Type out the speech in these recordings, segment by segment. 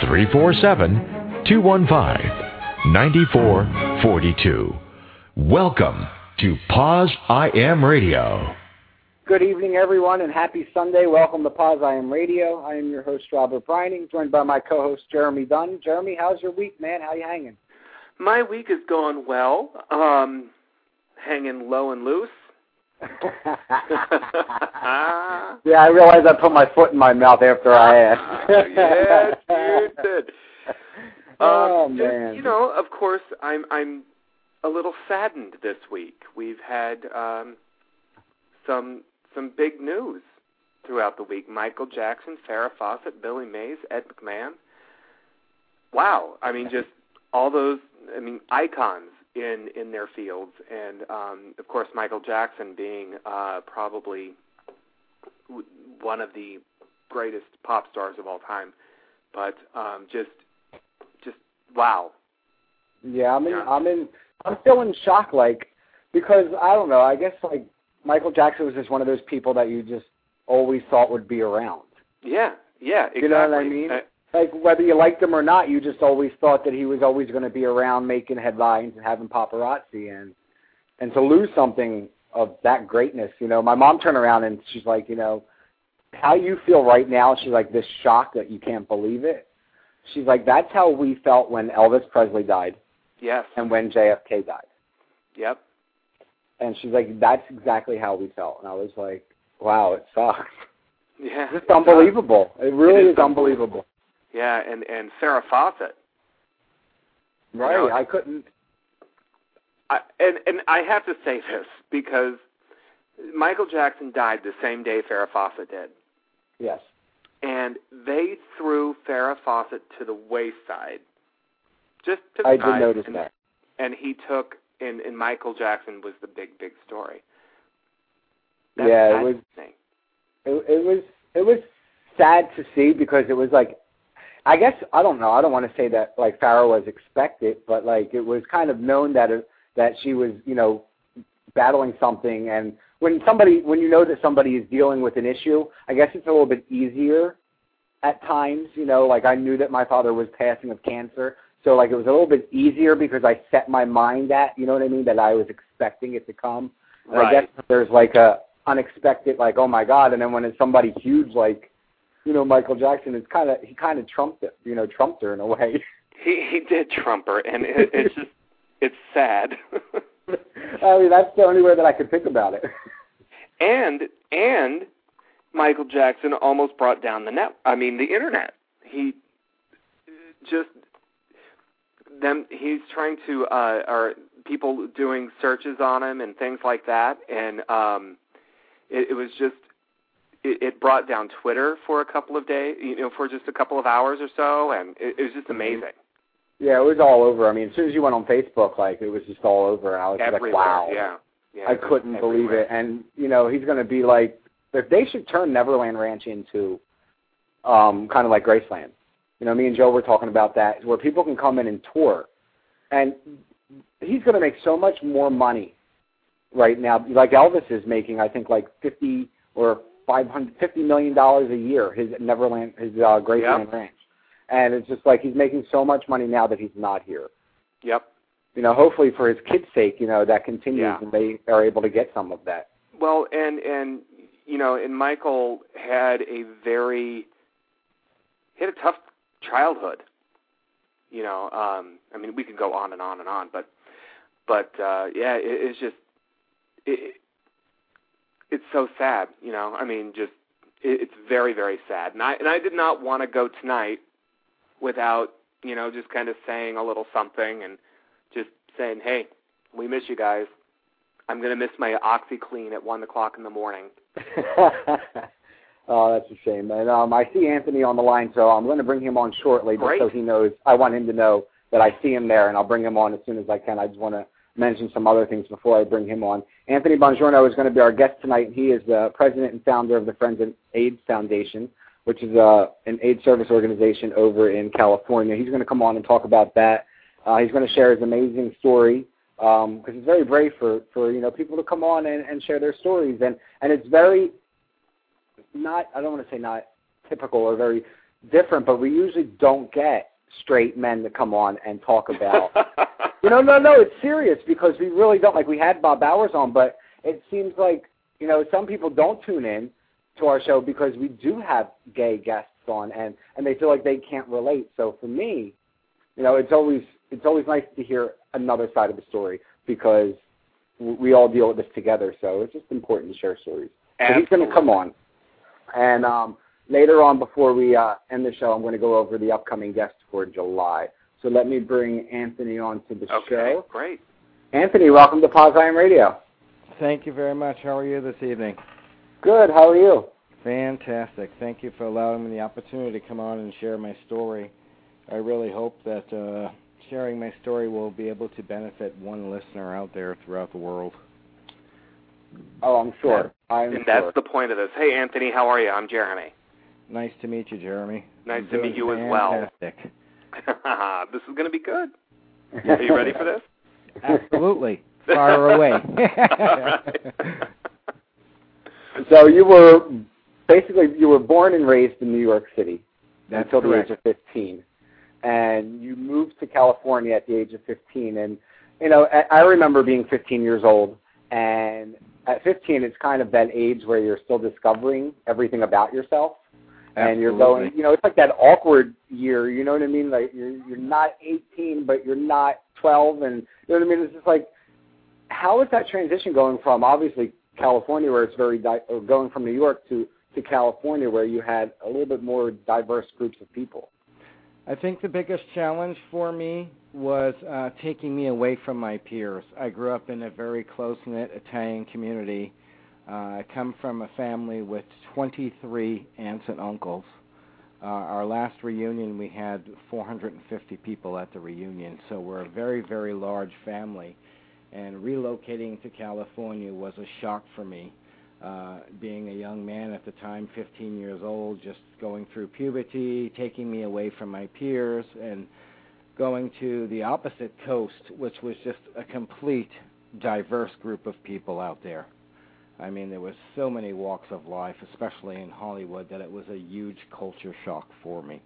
347 215 9442. Welcome to Pause I Am Radio. Good evening, everyone, and happy Sunday. Welcome to POZIAM Radio. I am your host, Robert Breining, joined by my co-host, Jeremy Dunn. Jeremy, how's your week, man? How you hanging? My week is going well. Um, hanging low and loose. yeah, I realized I put my foot in my mouth after I asked. yes, you did. oh um, man! Just, you know, of course, I'm I'm a little saddened this week. We've had um, some some big news throughout the week. Michael Jackson, Farrah Fawcett, Billy Mays, Ed McMahon. Wow! I mean, just all those. I mean, icons in in their fields, and um, of course Michael Jackson being uh, probably w- one of the greatest pop stars of all time. But um, just just wow. Yeah, I'm in. Yeah. I'm in. I'm still in shock, like because I don't know. I guess like Michael Jackson was just one of those people that you just always thought would be around. Yeah, yeah, exactly. You know what I mean? Like whether you liked him or not, you just always thought that he was always going to be around making headlines and having paparazzi and and to lose something of that greatness, you know. My mom turned around and she's like, you know, how you feel right now, she's like this shock that you can't believe it. She's like that's how we felt when Elvis Presley died yes. and when JFK died. Yep. And she's like that's exactly how we felt. And I was like, wow, it sucks. Yeah. It's unbelievable. It really It is is unbelievable. Yeah, and and Farrah Fawcett. Right. know, I couldn't I, and and I have to say this because Michael Jackson died the same day Farrah Fawcett did, yes. and they threw Farrah Fawcett to the wayside. Just to the I did notice and, that. And he took and and Michael Jackson was the big big story. That's, Yeah, it was- it, it was it was sad to see because it was like I guess I don't know. I don't want to say that like Farrah was expected but like it was kind of known that it, that she was you know battling something. And when somebody when you know that somebody is dealing with an issue I guess it's a little bit easier at times you know? Like I knew that my father was passing of cancer so like it was a little bit easier because I set my mind at you know what I mean that I was expecting it to come. And I guess there's like a unexpected, like oh my god, and then when it's somebody huge like, you know, Michael Jackson, is kind of he kind of trumped it, you know, trumped her in a way. He he did trump her, and it, it's just it's sad. I mean, that's the only way that I could think about it. and and Michael Jackson almost brought down the net. I mean, the internet. He just them. He's trying to uh, or people doing searches on him and things like that, and um, it, it was just it, it brought down Twitter for a couple of days. You know, for just a couple of hours or so, and it, it was just amazing. yeah, it was all over. I mean, as soon as you went on Facebook, like it was just all over, and I was Everywhere. like, wow, Yeah. Yeah. I couldn't believe it. And you know, he's going to be like, if they should turn Neverland Ranch into um, kind of like Graceland. You know, me and Joe were talking about that, where people can come in and tour, and he's going to make so much more money right now. Like Elvis is making, I think, like fifty or five hundred fifty million dollars a year. His Neverland, his uh, Graceland Yep. Ranch, and it's just like he's making so much money now that he's not here. Yep. You know, hopefully for his kids' sake, you know, that continues Yeah. and they are able to get some of that. Well, and and you know, and Michael had a very he had a tough childhood. You know, um, I mean, we could go on and on and on, but but uh, yeah, it, it's just it, it's so sad. You know, I mean, just it, it's very very sad. And I and I did not want to go tonight without you know just kind of saying a little something and just saying, hey, we miss you guys. I'm gonna miss my OxiClean at one o'clock in the morning. Oh, that's a shame. And um, I see Anthony on the line, so I'm going to bring him on shortly, just Great. so he knows. I want him to know that I see him there, and I'll bring him on as soon as I can. I just want to mention some other things before I bring him on. Anthony Bongiorno is going to be our guest tonight. and He is the president and founder of the Friends of AIDS Foundation, which is uh, an AIDS service organization over in California. He's going to come on and talk about that. Uh, he's going to share his amazing story because um, it's very brave for, for you know people to come on and, and share their stories, and and it's very not I don't want to say not typical or very different, but we usually don't get straight men to come on and talk about. you know, no, no, it's serious because we really don't. Like we had Bob Bowers on, but it seems like you know some people don't tune in to our show because we do have gay guests on, and and they feel like they can't relate. So for me, you know, it's always it's always nice to hear another side of the story because we all deal with this together. So it's just important to share stories. So he's going to come on, and um, later on, before we uh, end the show, I'm going to go over the upcoming guests for July. So let me bring Anthony on to the okay, show. great. Anthony, welcome to POZIAM Radio. Thank you very much. How are you this evening? Good. How are you? Fantastic. Thank you for allowing me the opportunity to come on and share my story. I really hope that uh, sharing my story will be able to benefit one listener out there throughout the world. Oh, I'm sure. I'm and that's sure. the point of this. Hey, Anthony, how are you? I'm Jeremy. Nice to meet you, Jeremy. Nice You're to meet doing you as well. fantastic. this is going to be good. Are you ready for this? Absolutely. Far away. so you were basically you were born and raised in New York City That's until correct. the age of 15, and you moved to California at the age of 15. And you know, I I remember being 15 years old, and at 15, it's kind of that age where you're still discovering everything about yourself. And you're going, you know, it's like that awkward year. You know what I mean? Like you're you're not 18, but you're not 12, and you know what I mean? It's just like, how is that transition going from obviously California, where it's very di- or going from New York to to California, where you had a little bit more diverse groups of people? I think the biggest challenge for me was uh, taking me away from my peers. I grew up in a very close knit Italian community. Uh, I come from a family with 23 aunts and uncles. Uh, our last reunion, we had 450 people at the reunion, so we're a very, very large family. And relocating to California was a shock for me. Uh, being a young man at the time, 15 years old, just going through puberty, taking me away from my peers, and going to the opposite coast, which was just a complete diverse group of people out there. I mean, there was so many walks of life, especially in Hollywood, that it was a huge culture shock for me.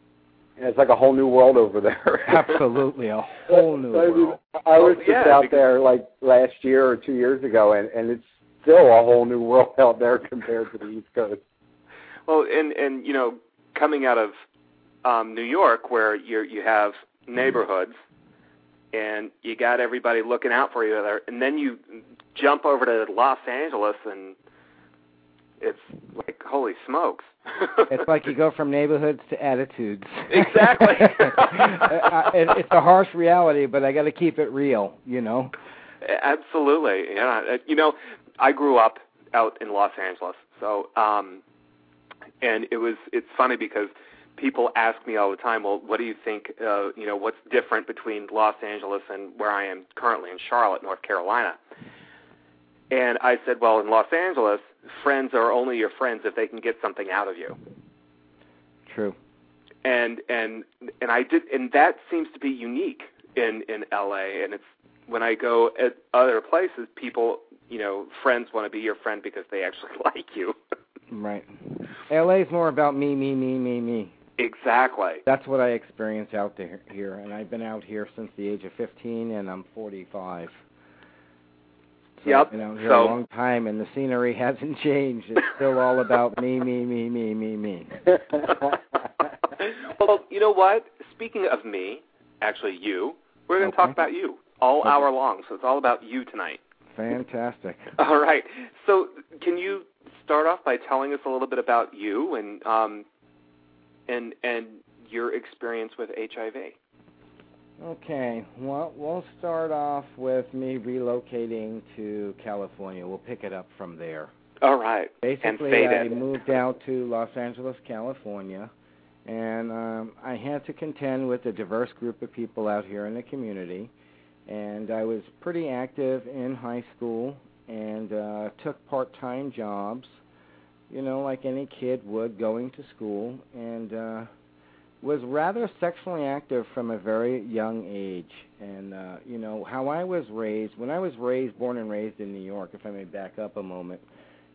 And it's like a whole new world over there. Absolutely, a whole new I mean, world. I was Well, just yeah, out there like last year or two years ago, and and it's still a whole new world out there compared to the East Coast. Well, and and you know, coming out of um, New York, where you you have neighborhoods, and you got everybody looking out for you there, and then you jump over to Los Angeles, and it's like holy smokes. It's like you go from neighborhoods to attitudes. Exactly. Uh, it, it's a harsh reality, but I got to keep it real, you know. Absolutely. Yeah. Uh, You know, I grew up out in Los Angeles, so um, and it was it's funny because people ask me all the time, well, what do you think? Uh, you know, what's different between Los Angeles and where I am currently in Charlotte, North Carolina? And I said, well, in Los Angeles, friends are only your friends if they can get something out of you. True. and and and I did, and that seems to be unique in in LA. And it's when I go at other places, people, you know, friends want to be your friend because they actually like you. Right. LA is more about me, me, me, me, me. Exactly. That's what I experience out there here, and I've been out here since the age of 15, and I'm 45. So Yep. I've been out here So- a long time, and the scenery hasn't changed. It's still all about me, me, me, me, me, me. well, you know what? Speaking of me, actually you, we're going to talk about you all Okay. hour long. So it's all about you tonight. Fantastic. All right. So can you start off by telling us a little bit about you and um and and your experience with HIV? Okay, well, we'll start off with me relocating to California. We'll pick it up from there. All right. Basically, I moved out to Los Angeles, California, and um, I had to contend with a diverse group of people out here in the community. And I was pretty active in high school and uh, took part-time jobs, you know, like any kid would, going to school, and uh, was rather sexually active from a very young age. And uh, you know how I was raised. When I was raised, born and raised in New York, if I may back up a moment,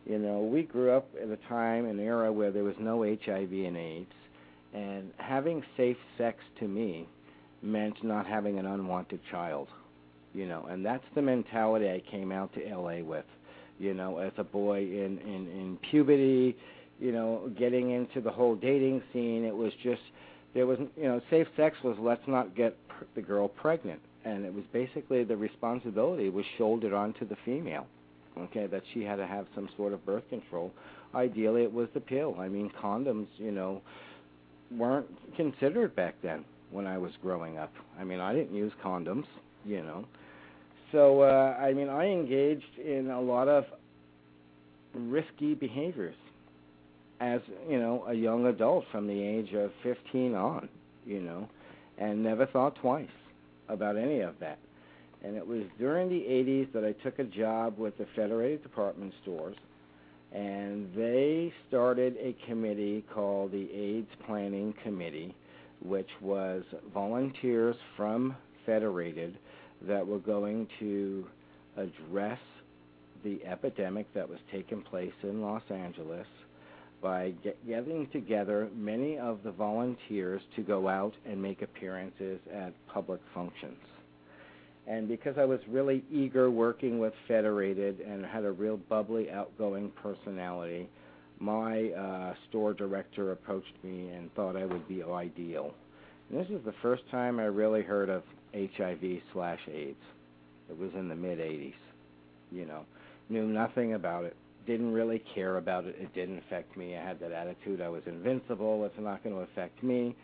you know, we grew up at a time, an era where there was no HIV and AIDS, and having safe sex to me meant not having an unwanted child you know, and that's the mentality I came out to LA with, you know, as a boy in in in puberty, you know, getting into the whole dating scene. It was just there was you know, safe sex was let's not get the girl pregnant, and it was basically the responsibility was shouldered onto the female. Okay, that she had to have some sort of birth control. Ideally, it was the pill. I mean, condoms, you know, weren't considered back then when I was growing up. I mean, I didn't use condoms, you know. So, uh, I mean, I engaged in a lot of risky behaviors as, you know, a young adult from the age of 15 on, you know, and never thought twice about any of that. And it was during the 80s that I took a job with the Federated Department Stores, and they started a committee called the AIDS Planning Committee, which was volunteers from Federated – that were going to address the epidemic that was taking place in Los Angeles by get, getting together many of the volunteers to go out and make appearances at public functions. And because I was really eager working with Federated and had a real bubbly, outgoing personality, my uh, store director approached me and thought I would be ideal. And this is the first time I really heard of HIV slash AIDS. It was in the mid 80s. You know, knew nothing about it. Didn't really care about it. It didn't affect me. I had that attitude. I was invincible. It's not going to affect me.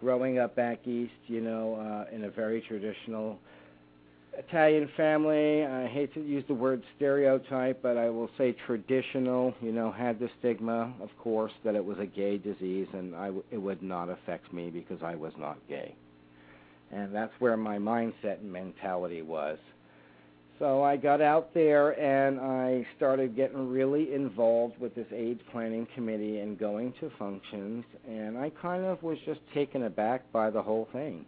Growing up back east, you know, uh, in a very traditional Italian family. I hate to use the word stereotype, but I will say traditional. You know, had the stigma, of course, that it was a gay disease, and I w- it would not affect me because I was not gay. And that's where my mindset and mentality was. So I got out there and I started getting really involved with this AIDS planning committee and going to functions. And I kind of was just taken aback by the whole thing.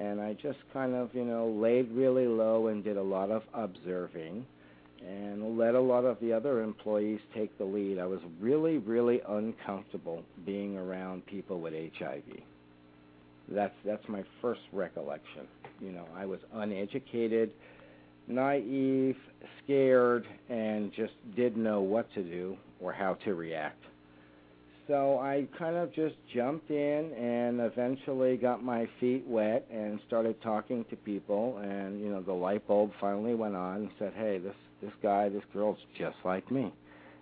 And I just kind of, you know, laid really low and did a lot of observing and let a lot of the other employees take the lead. I was really, really uncomfortable being around people with HIV. That's that's my first recollection. You know, I was uneducated, naive, scared, and just didn't know what to do or how to react. So I kind of just jumped in and eventually got my feet wet and started talking to people and you know the light bulb finally went on and said, "Hey, this this guy, this girl's just like me."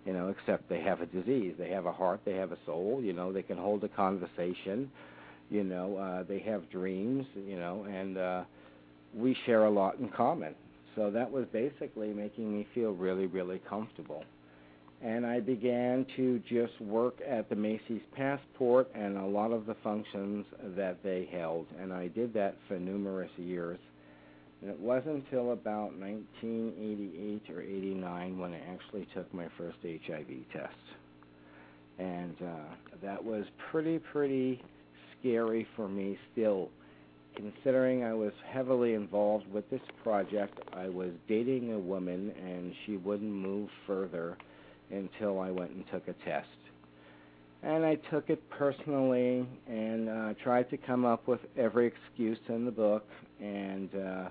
You know, except they have a disease. They have a heart, they have a soul, you know, they can hold a conversation you know, uh, they have dreams, you know, and uh, we share a lot in common. So that was basically making me feel really, really comfortable. And I began to just work at the Macy's Passport and a lot of the functions that they held. And I did that for numerous years. And it wasn't until about 1988 or 89 when I actually took my first HIV test. And uh, that was pretty, pretty scary for me still, considering I was heavily involved with this project. I was dating a woman, and she wouldn't move further until I went and took a test. And I took it personally and uh, tried to come up with every excuse in the book. And, uh,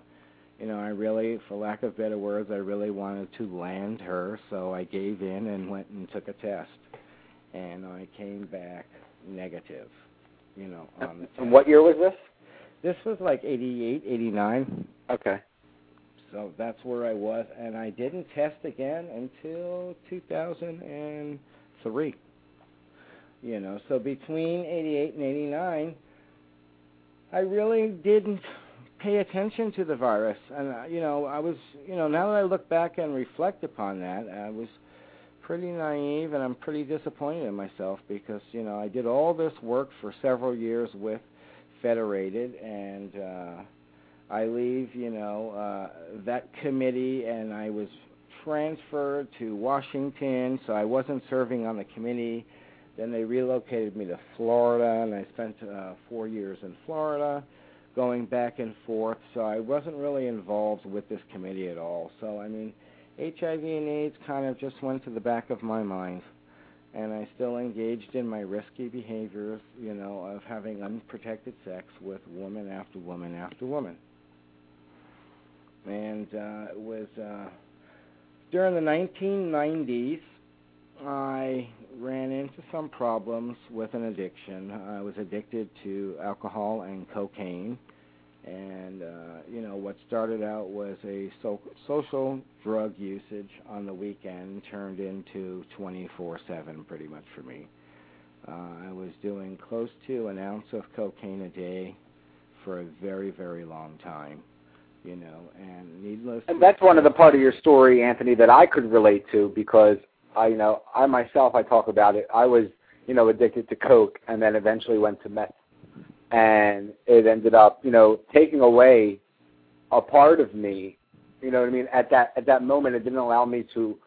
you know, I really, for lack of better words, I really wanted to land her. So I gave in and went and took a test. And I came back negative you know, on the And what year was this? This was like 88, 89. Okay. So that's where I was, and I didn't test again until 2003. You know, so between 88 and 89, I really didn't pay attention to the virus, and uh, you know, I was, you know, now that I look back and reflect upon that, I was pretty naive and I'm pretty disappointed in myself because you know I did all this work for several years with Federated and uh I leave, you know, uh that committee and I was transferred to Washington, so I wasn't serving on the committee. Then they relocated me to Florida and I spent uh 4 years in Florida going back and forth, so I wasn't really involved with this committee at all. So I mean, HIV and AIDS kind of just went to the back of my mind. And I still engaged in my risky behaviors, you know, of having unprotected sex with woman after woman after woman. And uh, it was uh, during the 1990s, I ran into some problems with an addiction. I was addicted to alcohol and cocaine and uh, you know what started out was a so- social drug usage on the weekend turned into 24/7 pretty much for me. Uh, I was doing close to an ounce of cocaine a day for a very very long time, you know, and needless. And that's one of the part of your story, Anthony, that I could relate to because I, you know, I myself I talk about it. I was, you know, addicted to coke and then eventually went to meth and it ended up, you know, taking away a part of me. You know what I mean? At that at that moment, it didn't allow me to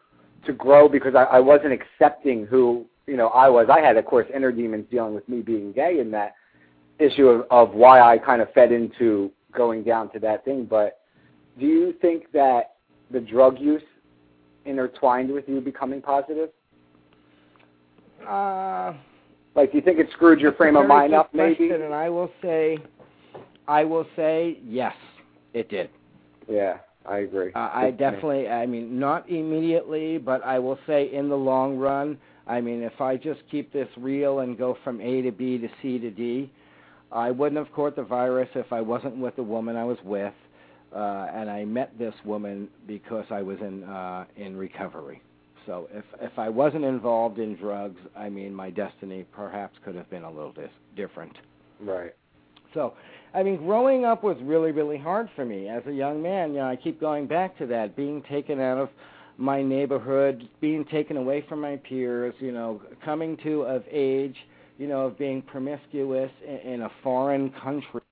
to grow because I, I wasn't accepting who you know I was. I had, of course, inner demons dealing with me being gay and that issue of, of why I kind of fed into going down to that thing. But do you think that the drug use intertwined with you becoming positive? Uh like, do you think it screwed your frame of mind up, maybe? And I will say, I will say, yes, it did. Yeah, I agree. Uh, I definitely, I mean, not immediately, but I will say in the long run. I mean, if I just keep this real and go from A to B to C to D, I wouldn't have caught the virus if I wasn't with the woman I was with, uh, and I met this woman because I was in uh, in recovery. So if if I wasn't involved in drugs, I mean, my destiny perhaps could have been a little dis- different. Right. So, I mean, growing up was really really hard for me as a young man. You know, I keep going back to that, being taken out of my neighborhood, being taken away from my peers. You know, coming to of age. You know, of being promiscuous in, in a foreign country.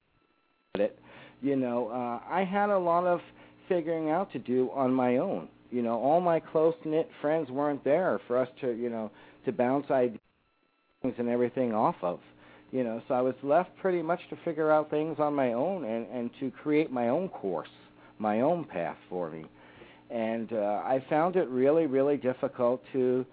You know, uh, I had a lot of figuring out to do on my own you know, all my close knit friends weren't there for us to, you know, to bounce ideas and everything off of. You know, so I was left pretty much to figure out things on my own and and to create my own course, my own path for me. And uh I found it really really difficult to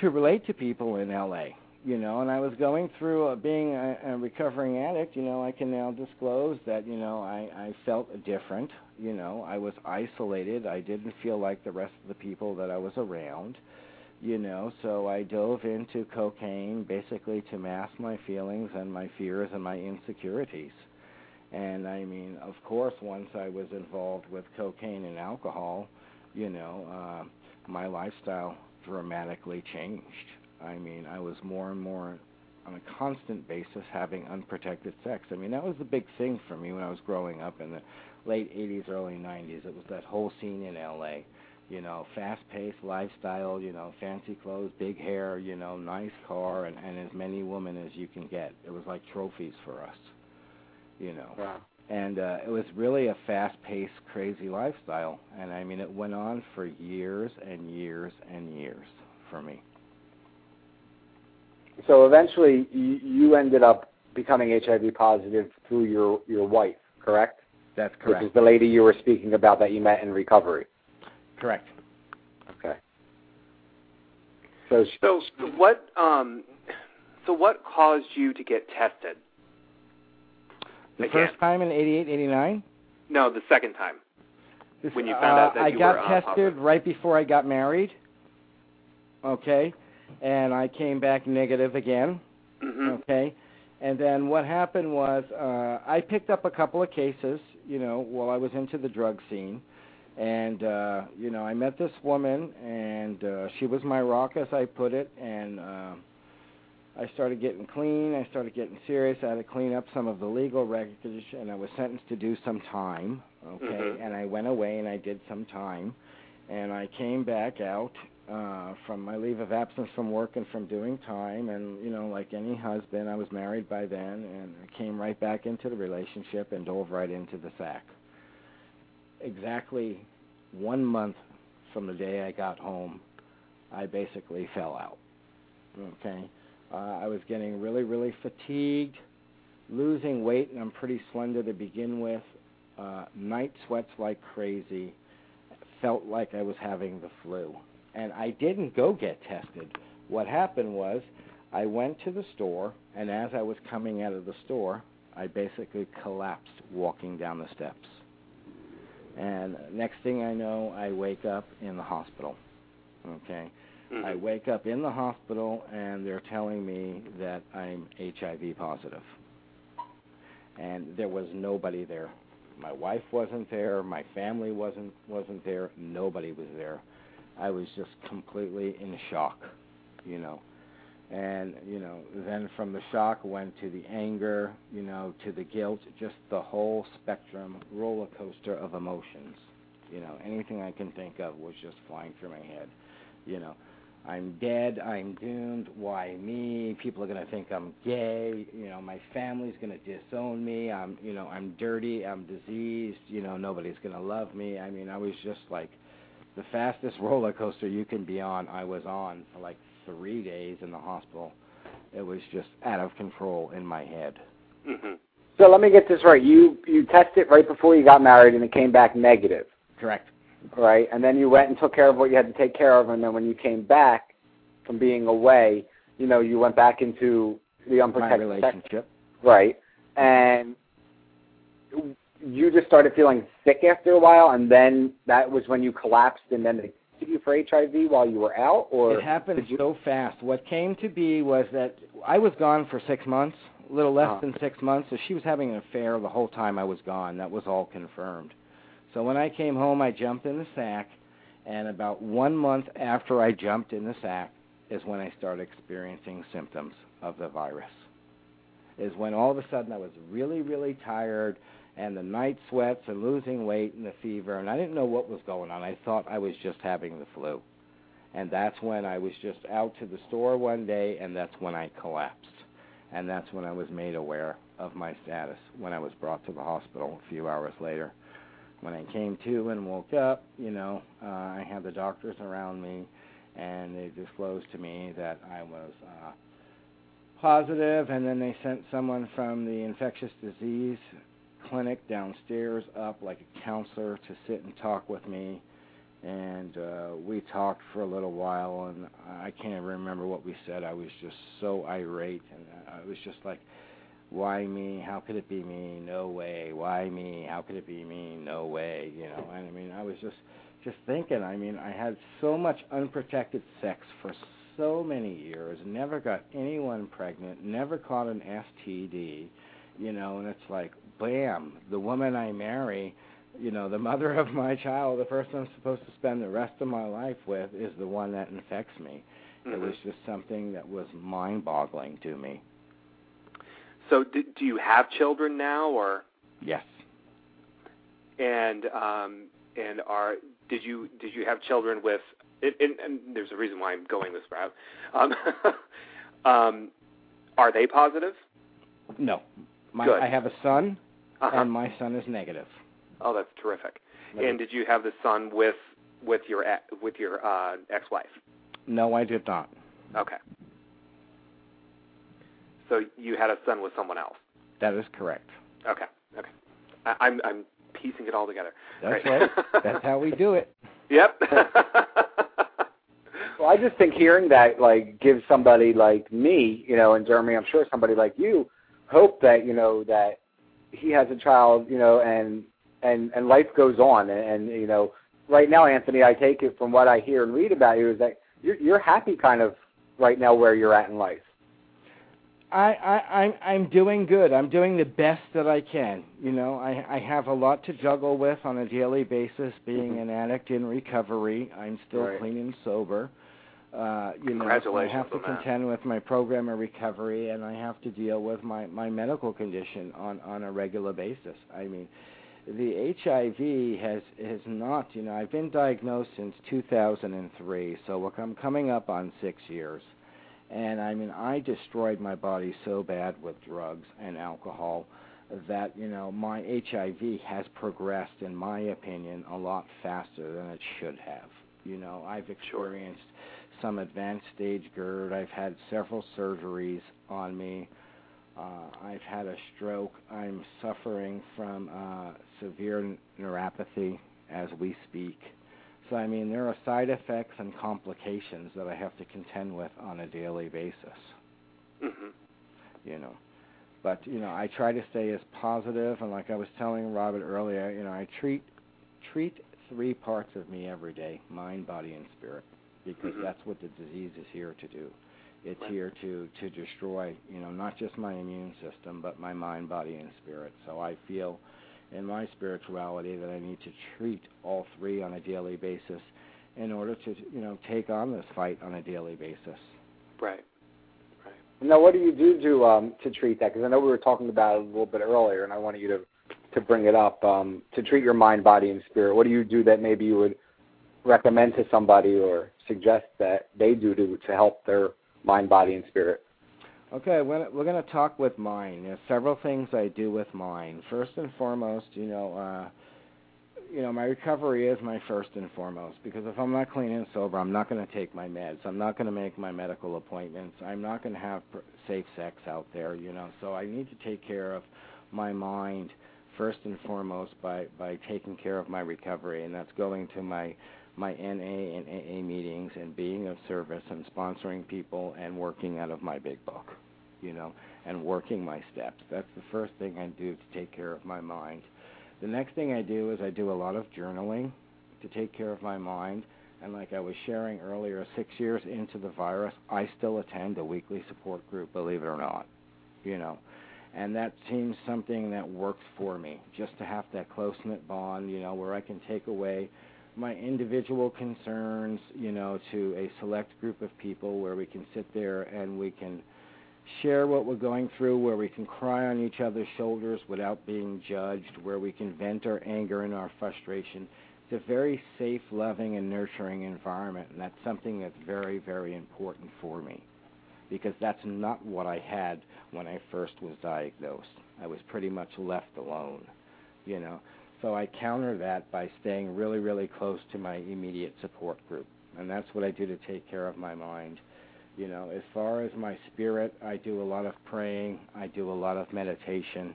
to relate to people in LA you know, and I was going through uh, being a, a recovering addict, you know, I can now disclose that, you know, I I felt different, you know, I was isolated. I didn't feel like the rest of the people that I was around, you know, so I dove into cocaine basically to mask my feelings and my fears and my insecurities. And I mean, of course, once I was involved with cocaine and alcohol, you know, uh my lifestyle dramatically changed I mean, I was more and more on a constant basis having unprotected sex. I mean, that was the big thing for me when I was growing up in the late 80s, early 90s. It was that whole scene in LA. You know, fast-paced lifestyle, you know, fancy clothes, big hair, you know, nice car and and as many women as you can get. It was like trophies for us. You know. Wow. And uh it was really a fast-paced crazy lifestyle and I mean it went on for years and years and years for me so eventually you, you ended up becoming HIV positive through your your wife, correct? That's correct. Which is the lady you were speaking about that you met in recovery. Correct. Okay. So, she, so what um so what caused you to get tested? The Again? first time in 88, 89? No, the second time. This, when you found uh, out that I you got were, uh, tested positive. right before I got married. Okay and I came back negative again. Mm-hmm. Okay, and then what happened was uh, I picked up a couple of cases, you know, while I was into the drug scene, and uh, you know I met this woman, and uh, she was my rock, as I put it, and. Uh, I started getting clean. I started getting serious. I had to clean up some of the legal wreckage, and I was sentenced to do some time. Okay, Mhm. and I went away and I did some time, and I came back out uh from my leave of absence from work and from doing time. And you know like any husband I was married by then and I came right back into the relationship and dove right into the sack. Exactly 1 month from the day I got home I basically fell out. Okay? Uh I was getting really really fatigued losing weight and I'm pretty slender to begin with. Uh night sweats like crazy. Felt like I was having the flu and I didn't go get tested. What happened was I went to the store, and as I was coming out of the store, I basically collapsed walking down the steps. And next thing I know, I wake up in the hospital. Okay. Mm-hmm. I wake up in the hospital and they're telling me that I'm HIV positive. And there was nobody there. My wife wasn't there, my family wasn't wasn't there, nobody was there. I was just completely in shock, you know. And, you know, then from the shock went to the anger, you know, to the guilt, just the whole spectrum roller coaster of emotions. You know, anything I can think of was just flying through my head. You know, I'm dead, I'm doomed, why me? People are going to think I'm gay, you know, my family's going to disown me. I'm, you know, I'm dirty, I'm diseased, you know, nobody's going to love me. I mean, I was just like the fastest roller coaster you can be on, I was on for like three days in the hospital. It was just out of control in my head. Mm-hmm. So let me get this right. You you tested right before you got married, and it came back negative. Correct. Right, and then you went and took care of what you had to take care of, and then when you came back from being away, you know, you went back into the unprotected my relationship. Sex. Right, and you just started feeling sick after a while, and then that was when you collapsed, and then they tested you for HIV while you were out, or it happened you... so fast. What came to be was that I was gone for six months, a little less uh-huh. than six months. So she was having an affair the whole time I was gone. That was all confirmed. So when I came home, I jumped in the sack, and about one month after I jumped in the sack is when I started experiencing symptoms of the virus. Is when all of a sudden I was really, really tired and the night sweats and losing weight and the fever and I didn't know what was going on. I thought I was just having the flu. And that's when I was just out to the store one day and that's when I collapsed. And that's when I was made aware of my status when I was brought to the hospital a few hours later. When I came to and woke up, you know, uh, I had the doctors around me and they disclosed to me that I was uh positive and then they sent someone from the infectious disease clinic downstairs up like a counselor to sit and talk with me and uh we talked for a little while and I can't remember what we said. I was just so irate and I was just like why me? How could it be me? No way. Why me? How could it be me? No way, you know. And I mean, I was just just thinking, I mean, I had so much unprotected sex for so many years, never got anyone pregnant, never caught an STD, you know, and it's like bam, the woman I marry, you know, the mother of my child, the person I'm supposed to spend the rest of my life with, is the one that infects me. Mm-hmm. It was just something that was mind-boggling to me. So, do, do you have children now, or yes? And um, and are did you did you have children with? And, and, and there's a reason why I'm going this route. Um, um, are they positive? No. My, Good. I have a son, Uh-huh. and my son is negative. Oh, that's terrific. No. And did you have the son with with your with your uh, ex-wife? No, I did not. Okay. So you had a son with someone else. That is correct. Okay. Okay. I, I'm I'm piecing it all together. That's Great. right. That's how we do it. Yep. Well, I just think hearing that like gives somebody like me, you know, and Jeremy, I'm sure somebody like you, hope that you know that he has a child, you know, and and and life goes on, and, and you know, right now, Anthony, I take it from what I hear and read about you is that you're you're happy kind of right now where you're at in life. I, I I'm I'm doing good. I'm doing the best that I can. You know, I I have a lot to juggle with on a daily basis. Being Mhm. an addict in recovery, I'm still Right. clean and sober. Uh, you know, I have to on that. contend with my program of recovery, and I have to deal with my my medical condition on on a regular basis. I mean, the HIV has has not, you know, I've been diagnosed since 2003, so I'm coming up on 6 years. And I mean, I destroyed my body so bad with drugs and alcohol that, you know, my HIV has progressed in my opinion a lot faster than it should have. You know, I've experienced some advanced stage GERD. I've had several surgeries on me. Uh, I've had a stroke. I'm suffering from uh, severe neuropathy as we speak. So, I mean, there are side effects and complications that I have to contend with on a daily basis. Mm-hmm. You know, but you know, I try to stay as positive, and like I was telling Robert earlier, you know, I treat treat three parts of me every day: mind, body, and spirit, because mm-hmm. that's what the disease is here to do. It's right. here to to destroy, you know, not just my immune system, but my mind, body, and spirit. So I feel in my spirituality that I need to treat all three on a daily basis in order to, you know, take on this fight on a daily basis. Right. Right. Now, what do you do to um, to treat that? Because I know we were talking about it a little bit earlier, and I wanted you to to bring it up um, to treat your mind, body, and spirit. What do you do that maybe you would recommend to somebody or suggest that they do to to help their mind, body, and spirit. Okay, we're going to talk with mind. There's several things I do with mind. First and foremost, you know, uh, you know, my recovery is my first and foremost because if I'm not clean and sober, I'm not going to take my meds. I'm not going to make my medical appointments. I'm not going to have safe sex out there, you know. So I need to take care of my mind first and foremost by by taking care of my recovery, and that's going to my my NA and AA meetings and being of service and sponsoring people and working out of my big book, you know, and working my steps. That's the first thing I do to take care of my mind. The next thing I do is I do a lot of journaling to take care of my mind. And like I was sharing earlier, six years into the virus, I still attend a weekly support group, believe it or not. You know, and that seems something that works for me, just to have that close knit bond, you know, where I can take away my individual concerns, you know, to a select group of people where we can sit there and we can share what we're going through, where we can cry on each other's shoulders without being judged, where we can vent our anger and our frustration. It's a very safe, loving, and nurturing environment, and that's something that's very, very important for me because that's not what I had when I first was diagnosed. I was pretty much left alone, you know. So I counter that by staying really, really close to my immediate support group. And that's what I do to take care of my mind. You know, as far as my spirit, I do a lot of praying, I do a lot of meditation.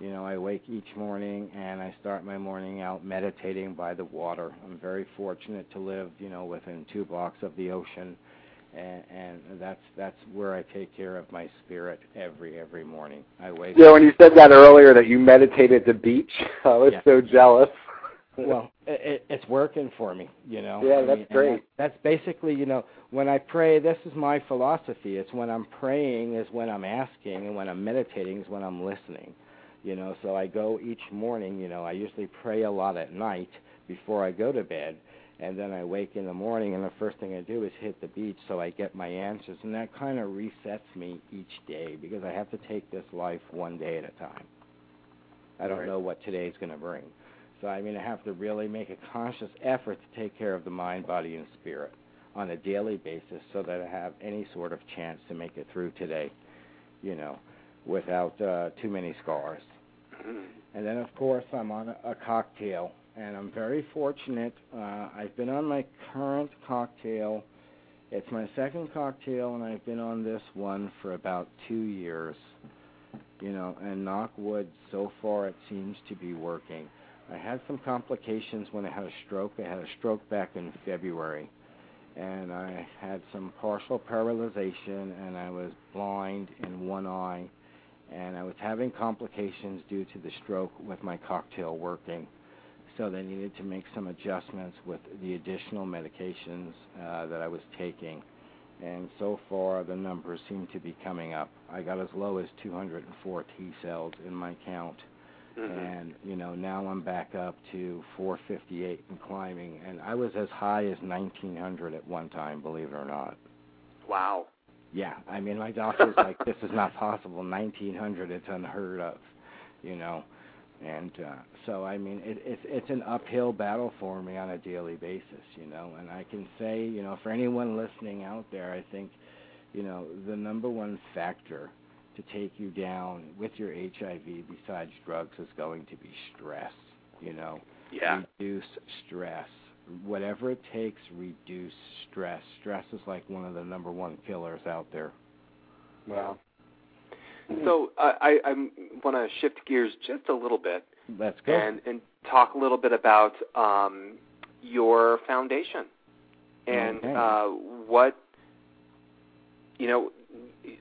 You know, I wake each morning and I start my morning out meditating by the water. I'm very fortunate to live, you know, within two blocks of the ocean and, and that's that's where I take care of my spirit every every morning. I wake. Up Yeah, when you said that earlier that you meditate at the beach, I was yeah. so jealous. well, it, it's working for me, you know. Yeah, I that's mean, great. That, that's basically, you know, when I pray. This is my philosophy. It's when I'm praying is when I'm asking, and when I'm meditating is when I'm listening. You know, so I go each morning. You know, I usually pray a lot at night before I go to bed and then I wake in the morning and the first thing I do is hit the beach so I get my answers and that kind of resets me each day because I have to take this life one day at a time. I don't right. know what today is going to bring. So I mean I have to really make a conscious effort to take care of the mind, body and spirit on a daily basis so that I have any sort of chance to make it through today, you know, without uh too many scars. Mm-hmm. And then of course I'm on a, a cocktail and I'm very fortunate. Uh, I've been on my current cocktail. It's my second cocktail, and I've been on this one for about two years. You know, and knock wood, so far it seems to be working. I had some complications when I had a stroke. I had a stroke back in February, and I had some partial paralyzation, and I was blind in one eye, and I was having complications due to the stroke with my cocktail working so they needed to make some adjustments with the additional medications uh, that I was taking. And so far, the numbers seem to be coming up. I got as low as 204 T cells in my count, mm-hmm. and you know now I'm back up to 458 and climbing. And I was as high as 1900 at one time, believe it or not. Wow. Yeah, I mean my doctor's like, this is not possible. 1900, it's unheard of, you know and uh, so I mean it, it's it's an uphill battle for me on a daily basis, you know. And I can say, you know, for anyone listening out there, I think, you know, the number one factor to take you down with your HIV besides drugs is going to be stress. You know, yeah. reduce stress. Whatever it takes, reduce stress. Stress is like one of the number one killers out there. Wow. So uh, I I want to shift gears just a little bit. Let's go. And and talk a little bit about um, your foundation and okay. uh, what you know.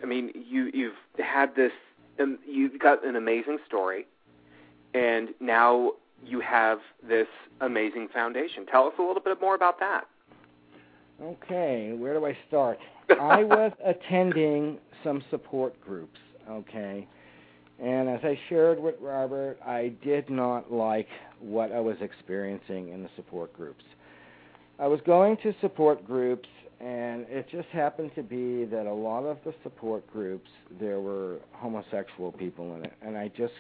I mean, you you've had this. Um, you've got an amazing story, and now you have this amazing foundation. Tell us a little bit more about that. Okay, where do I start? I was attending some support groups, okay? And as I shared with Robert, I did not like what I was experiencing in the support groups. I was going to support groups, and it just happened to be that a lot of the support groups, there were homosexual people in it. And I just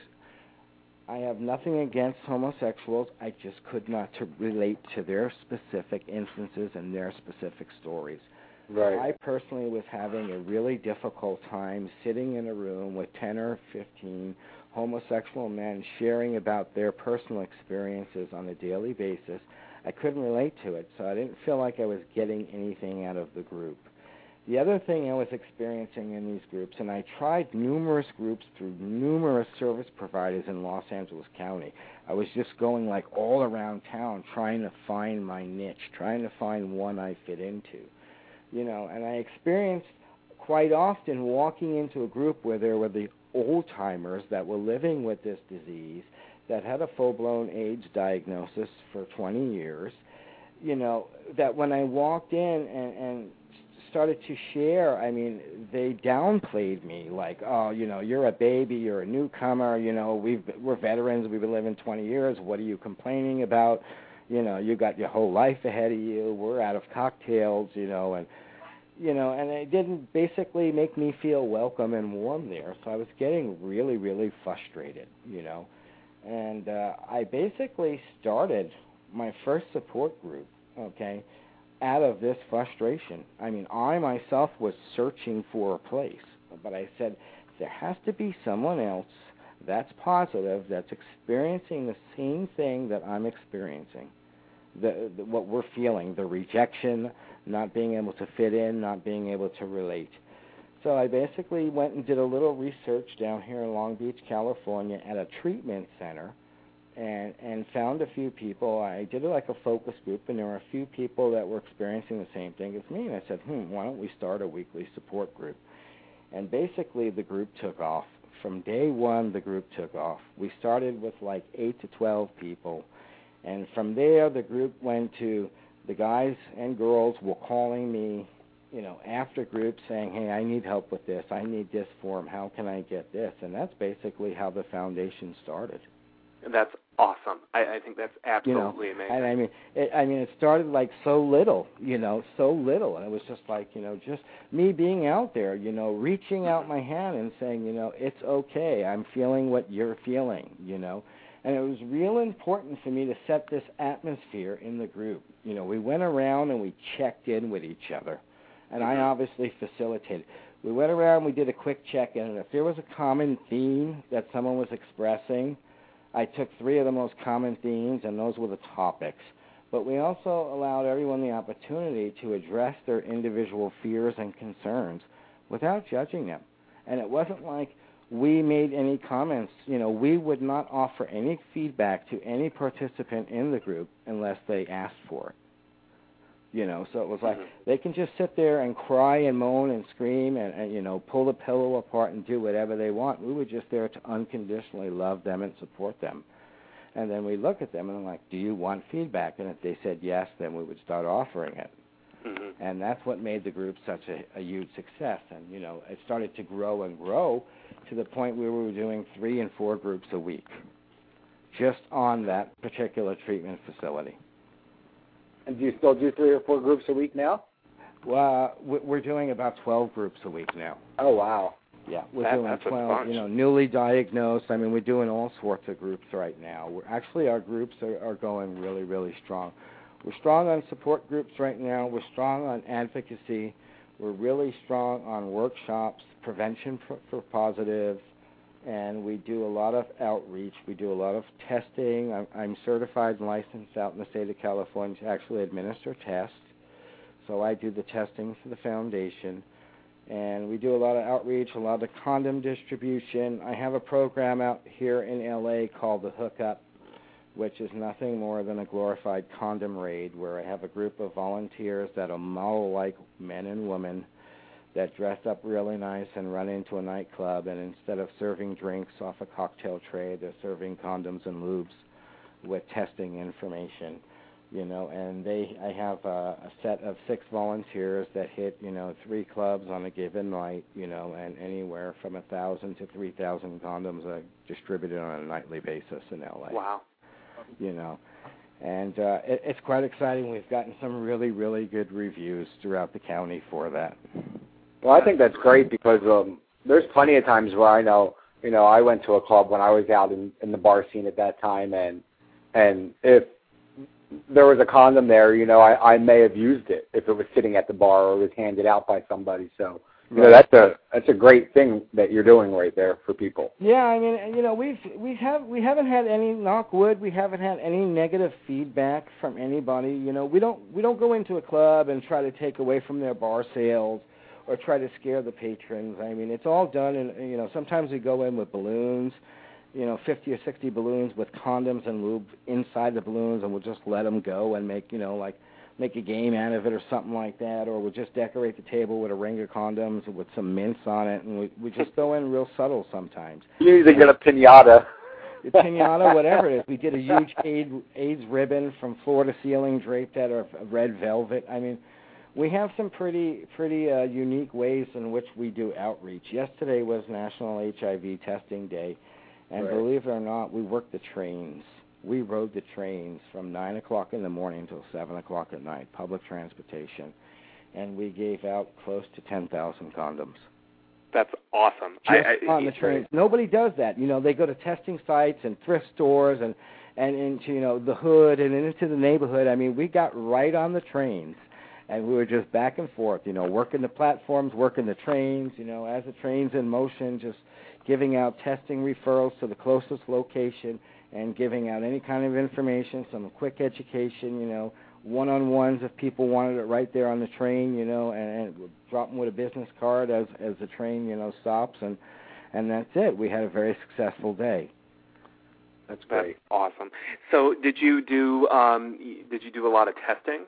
I have nothing against homosexuals. I just could not to relate to their specific instances and their specific stories. Right. I personally was having a really difficult time sitting in a room with 10 or 15 homosexual men sharing about their personal experiences on a daily basis. I couldn't relate to it, so I didn't feel like I was getting anything out of the group. The other thing I was experiencing in these groups, and I tried numerous groups through numerous service providers in Los Angeles County. I was just going like all around town trying to find my niche, trying to find one I fit into. You know, and I experienced quite often walking into a group where there were the old timers that were living with this disease that had a full blown AIDS diagnosis for 20 years. You know, that when I walked in and, and started to share, I mean, they downplayed me like, oh, you know, you're a baby, you're a newcomer, you know, we've we're veterans, we've been living 20 years. What are you complaining about? You know, you got your whole life ahead of you. We're out of cocktails, you know, and you know, and it didn't basically make me feel welcome and warm there. So I was getting really, really frustrated, you know, and uh, I basically started my first support group. Okay out of this frustration. I mean, I myself was searching for a place, but I said there has to be someone else that's positive, that's experiencing the same thing that I'm experiencing. The, the what we're feeling, the rejection, not being able to fit in, not being able to relate. So I basically went and did a little research down here in Long Beach, California at a treatment center and and found a few people. I did like a focus group, and there were a few people that were experiencing the same thing as me. And I said, hmm, why don't we start a weekly support group? And basically, the group took off. From day one, the group took off. We started with like eight to twelve people, and from there, the group went to the guys and girls were calling me, you know, after group saying, "Hey, I need help with this. I need this form. How can I get this?" And that's basically how the foundation started. And that's awesome. I, I think that's absolutely you know, amazing. And I mean, it, I mean, it started like so little, you know, so little, and it was just like, you know, just me being out there, you know, reaching out my hand and saying, you know, it's okay. I'm feeling what you're feeling, you know. And it was real important for me to set this atmosphere in the group. You know, we went around and we checked in with each other, and I mm-hmm. obviously facilitated. We went around, we did a quick check-in, and if there was a common theme that someone was expressing, I took three of the most common themes, and those were the topics. But we also allowed everyone the opportunity to address their individual fears and concerns without judging them. And it wasn't like we made any comments. You know, we would not offer any feedback to any participant in the group unless they asked for it you know so it was like mm-hmm. they can just sit there and cry and moan and scream and, and you know pull the pillow apart and do whatever they want. We were just there to unconditionally love them and support them. And then we look at them and I'm like do you want feedback? And if they said yes then we would start offering it. Mm-hmm. and that's what made the group such a, a huge success. And you know it started to grow and grow to the point where we were doing three and four groups a week just on that particular treatment facility and do you still do three or four groups a week now? Well, we're doing about 12 groups a week now. Oh, wow. Yeah, we're that, doing 12, you know, newly diagnosed. I mean, we're doing all sorts of groups right now. We're actually our groups are, are going really, really strong. We're strong on support groups right now. We're strong on advocacy. We're really strong on workshops, prevention for, for positives, and we do a lot of outreach. We do a lot of testing. I'm, I'm certified and licensed out in the state of California to actually administer tests. So I do the testing for the foundation and we do a lot of outreach, a lot of condom distribution. I have a program out here in LA called the Hookup, which is nothing more than a glorified condom raid where I have a group of volunteers that are model like men and women that dress up really nice and run into a nightclub and instead of serving drinks off a cocktail tray, they're serving condoms and lubes with testing information you know, and they I have a, a set of six volunteers that hit, you know, three clubs on a given night, you know, and anywhere from a thousand to three thousand condoms are distributed on a nightly basis in LA. Wow. You know, and uh, it, it's quite exciting. We've gotten some really, really good reviews throughout the county for that. Well, I think that's great because um, there's plenty of times where I know, you know, I went to a club when I was out in, in the bar scene at that time, and and if there was a condom there, you know, I, I may have used it if it was sitting at the bar or was handed out by somebody. So, you know, that's a that's a great thing that you're doing right there for people. Yeah, I mean, you know, we've we have we haven't had any knock wood, we haven't had any negative feedback from anybody. You know, we don't we don't go into a club and try to take away from their bar sales or try to scare the patrons. I mean, it's all done and you know, sometimes we go in with balloons you know, 50 or 60 balloons with condoms and lube inside the balloons, and we'll just let them go and make, you know, like make a game out of it or something like that, or we'll just decorate the table with a ring of condoms with some mints on it, and we we just go in real subtle sometimes. You to get a pinata. A pinata, whatever it is. We did a huge AIDS, AIDS ribbon from floor to ceiling draped out of red velvet. I mean, we have some pretty pretty uh, unique ways in which we do outreach. Yesterday was National HIV Testing Day and right. believe it or not, we worked the trains. We rode the trains from nine o'clock in the morning until seven o'clock at night, public transportation, and we gave out close to ten thousand condoms. That's awesome. Just I, I, on the trains. Nobody does that. You know, they go to testing sites and thrift stores and and into you know the hood and into the neighborhood. I mean, we got right on the trains and we were just back and forth, you know, working the platforms, working the trains, you know, as the train's in motion, just giving out testing referrals to the closest location and giving out any kind of information, some quick education, you know, one-on-ones if people wanted it right there on the train, you know, and, and drop them with a business card as as the train, you know, stops, and and that's it. We had a very successful day. That's great. That's awesome. So, did you do um, did you do a lot of testing?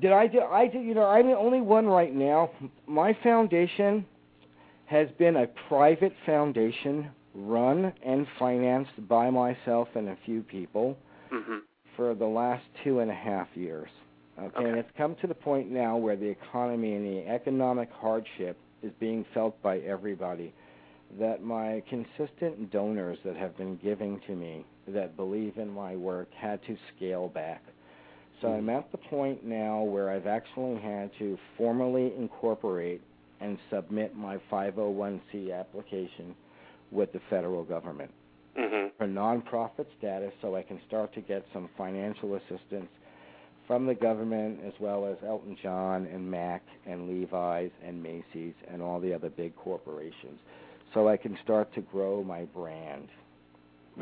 Did I do? I did. You know, I'm the only one right now. My foundation has been a private foundation run and financed by myself and a few people mm-hmm. for the last two and a half years. Okay? okay, and it's come to the point now where the economy and the economic hardship is being felt by everybody. That my consistent donors that have been giving to me, that believe in my work, had to scale back. So I'm at the point now where I've actually had to formally incorporate and submit my 501c application with the federal government mm-hmm. for nonprofit status so I can start to get some financial assistance from the government as well as Elton John and Mac and Levi's and Macy's and all the other big corporations so I can start to grow my brand.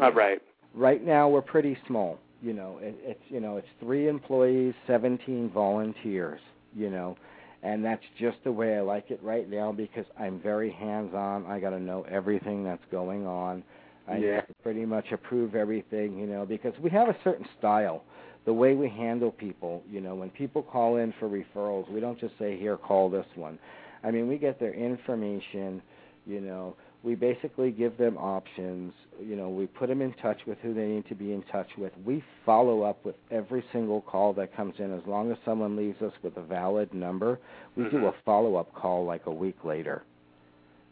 All right. Right now we're pretty small. You know, it, it's you know, it's 3 employees, 17 volunteers, you know and that's just the way I like it right now because I'm very hands-on. I got to know everything that's going on. I yeah. pretty much approve everything, you know, because we have a certain style, the way we handle people. You know, when people call in for referrals, we don't just say, "Here, call this one." I mean, we get their information, you know we basically give them options. You know, we put them in touch with who they need to be in touch with. We follow up with every single call that comes in. As long as someone leaves us with a valid number, we mm-hmm. do a follow up call like a week later.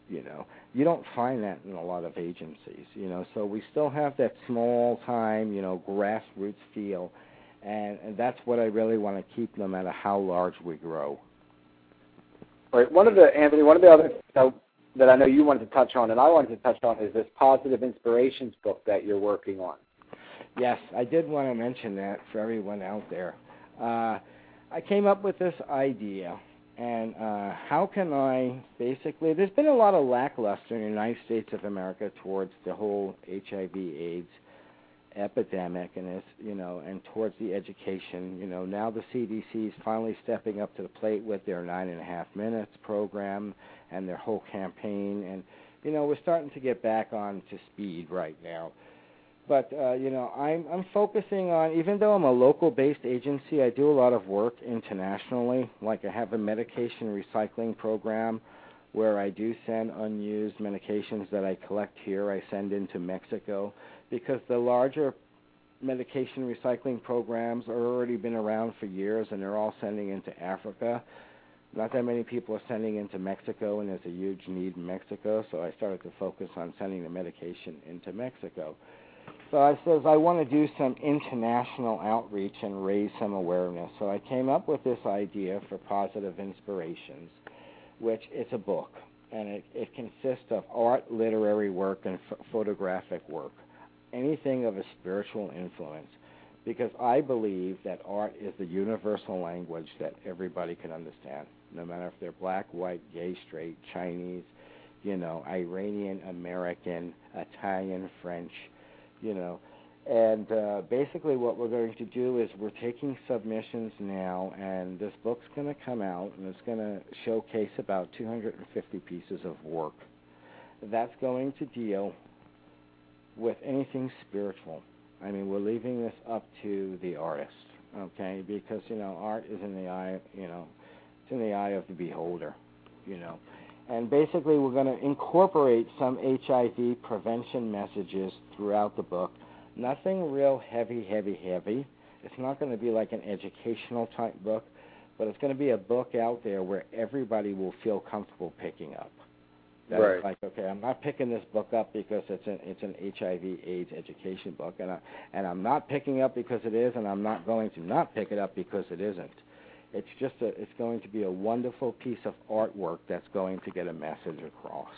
You know, you don't find that in a lot of agencies. You know, so we still have that small time, you know, grassroots feel, and, and that's what I really want to keep, no matter how large we grow. Right. One of the Anthony, one of the other you know, that I know you wanted to touch on, and I wanted to touch on, is this positive inspirations book that you're working on. Yes, I did want to mention that for everyone out there. Uh, I came up with this idea, and uh, how can I basically? There's been a lot of lackluster in the United States of America towards the whole HIV/AIDS epidemic, and it's you know, and towards the education. You know, now the CDC is finally stepping up to the plate with their nine and a half minutes program and their whole campaign, and you know, we're starting to get back on to speed right now but uh, you know I'm I'm focusing on even though I'm a local based agency, I do a lot of work internationally. Like I have a medication recycling program where I do send unused medications that I collect here, I send into Mexico because the larger medication recycling programs are already been around for years and they're all sending into Africa. Not that many people are sending into Mexico and there's a huge need in Mexico, so I started to focus on sending the medication into Mexico. So I says I want to do some international outreach and raise some awareness. So I came up with this idea for Positive Inspirations, which is a book, and it, it consists of art, literary work, and ph- photographic work, anything of a spiritual influence. Because I believe that art is the universal language that everybody can understand, no matter if they're black, white, gay, straight, Chinese, you know, Iranian, American, Italian, French you know. And uh, basically, what we're going to do is we're taking submissions now, and this book's going to come out, and it's going to showcase about 250 pieces of work. That's going to deal with anything spiritual. I mean, we're leaving this up to the artist, okay? Because you know, art is in the eye, you know, it's in the eye of the beholder, you know. And basically, we're going to incorporate some HIV prevention messages throughout the book. Nothing real heavy, heavy, heavy. It's not going to be like an educational type book, but it's going to be a book out there where everybody will feel comfortable picking up. That right. like, okay, I'm not picking this book up because it's an it's an HIV/AIDS education book, and I and I'm not picking up because it is, and I'm not going to not pick it up because it isn't. It's just a, it's going to be a wonderful piece of artwork that's going to get a message across.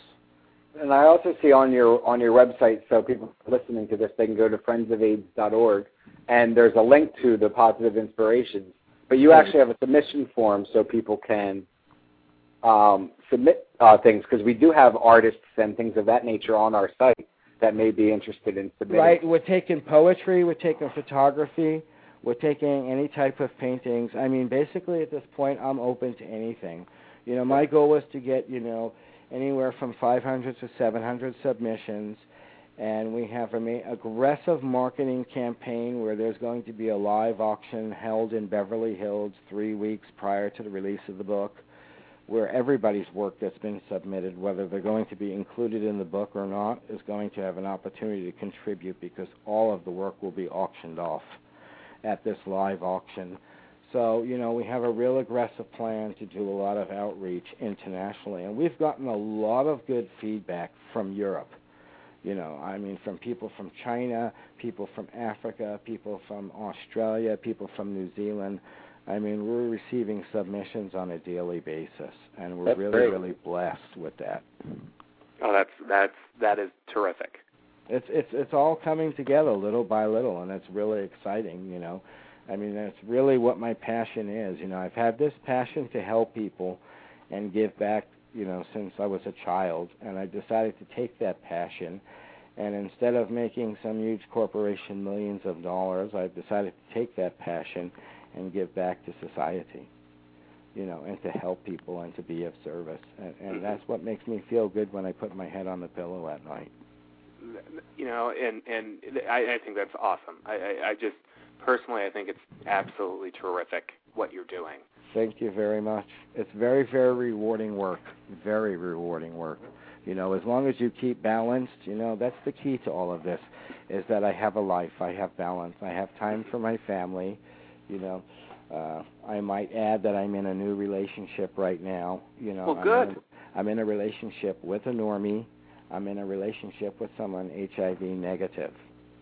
And I also see on your on your website, so people listening to this, they can go to friendsofaids.org, and there's a link to the positive inspirations. But you actually have a submission form so people can um, submit uh, things because we do have artists and things of that nature on our site that may be interested in submitting. Right, we're taking poetry, we're taking photography, we're taking any type of paintings. I mean, basically at this point, I'm open to anything. You know, my goal was to get you know anywhere from 500 to 700 submissions, and we have an aggressive marketing campaign where there's going to be a live auction held in Beverly Hills three weeks prior to the release of the book, where everybody's work that's been submitted, whether they're going to be included in the book or not, is going to have an opportunity to contribute because all of the work will be auctioned off at this live auction. So, you know, we have a real aggressive plan to do a lot of outreach internationally. And we've gotten a lot of good feedback from Europe. You know, I mean, from people from China, people from Africa, people from Australia, people from New Zealand. I mean, we're receiving submissions on a daily basis, and we're that's really, great. really blessed with that. Oh, that's that's that is terrific. It's it's it's all coming together little by little, and it's really exciting. You know, I mean, that's really what my passion is. You know, I've had this passion to help people and give back. You know, since I was a child, and I decided to take that passion. And instead of making some huge corporation millions of dollars, I've decided to take that passion and give back to society. You know, and to help people and to be of service. And, and mm-hmm. that's what makes me feel good when I put my head on the pillow at night you know, and and I, I think that's awesome. I, I, I just personally, I think it's absolutely terrific what you're doing. Thank you very much. It's very, very rewarding work. Very rewarding work. You know, as long as you keep balanced, you know, that's the key to all of this, is that I have a life. I have balance. I have time for my family. You know, uh, I might add that I'm in a new relationship right now. You know, well, good. I'm in, I'm in a relationship with a normie I'm in a relationship with someone HIV negative.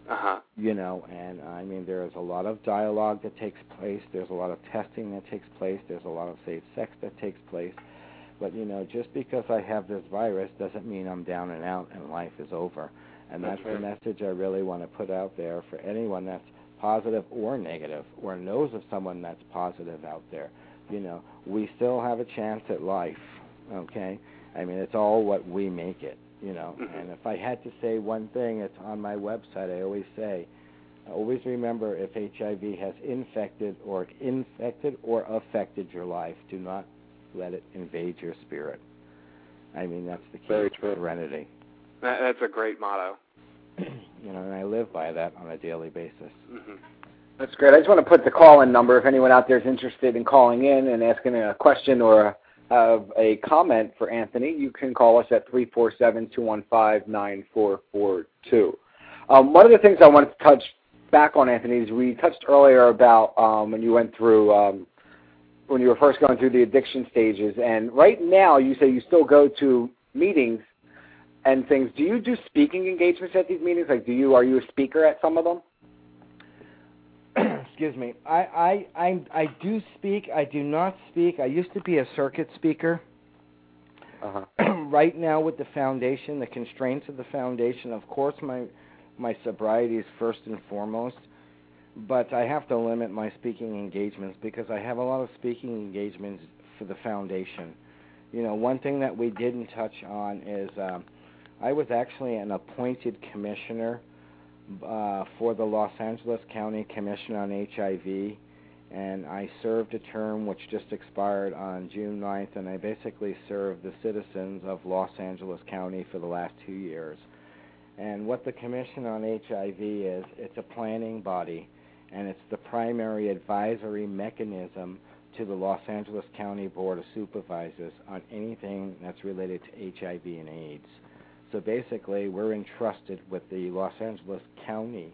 Uh-huh. You know, and I mean, there's a lot of dialogue that takes place. There's a lot of testing that takes place. There's a lot of safe sex that takes place. But you know, just because I have this virus doesn't mean I'm down and out and life is over. And that's, that's the message I really want to put out there for anyone that's positive or negative or knows of someone that's positive out there. You know, we still have a chance at life. Okay? I mean, it's all what we make it, you know. Mhm. And if I had to say one thing, it's on my website. I always say, always remember if HIV has infected or infected or affected your life, do not let it invade your spirit. I mean, that's the key Very to true. serenity. That, that's a great motto. you know, and I live by that on a daily basis. hmm That's great. I just want to put the call-in number if anyone out there is interested in calling in and asking a question or a, uh, a comment for Anthony. You can call us at three four seven two one five nine four four two. Um, one of the things I wanted to touch back on, Anthony, is we touched earlier about um, when you went through um, when you were first going through the addiction stages, and right now you say you still go to meetings and things. Do you do speaking engagements at these meetings? Like, do you are you a speaker at some of them? Excuse me. I, I I I do speak. I do not speak. I used to be a circuit speaker. Uh-huh. right now, with the foundation, the constraints of the foundation, of course, my my sobriety is first and foremost. But I have to limit my speaking engagements because I have a lot of speaking engagements for the foundation. You know, one thing that we didn't touch on is um, I was actually an appointed commissioner uh, for the Los Angeles County Commission on HIV, and I served a term which just expired on June 9th, and I basically served the citizens of Los Angeles County for the last two years. And what the Commission on HIV is, it's a planning body, and it's the primary advisory mechanism to the Los Angeles County Board of Supervisors on anything that's related to HIV and AIDS. So basically, we're entrusted with the Los Angeles County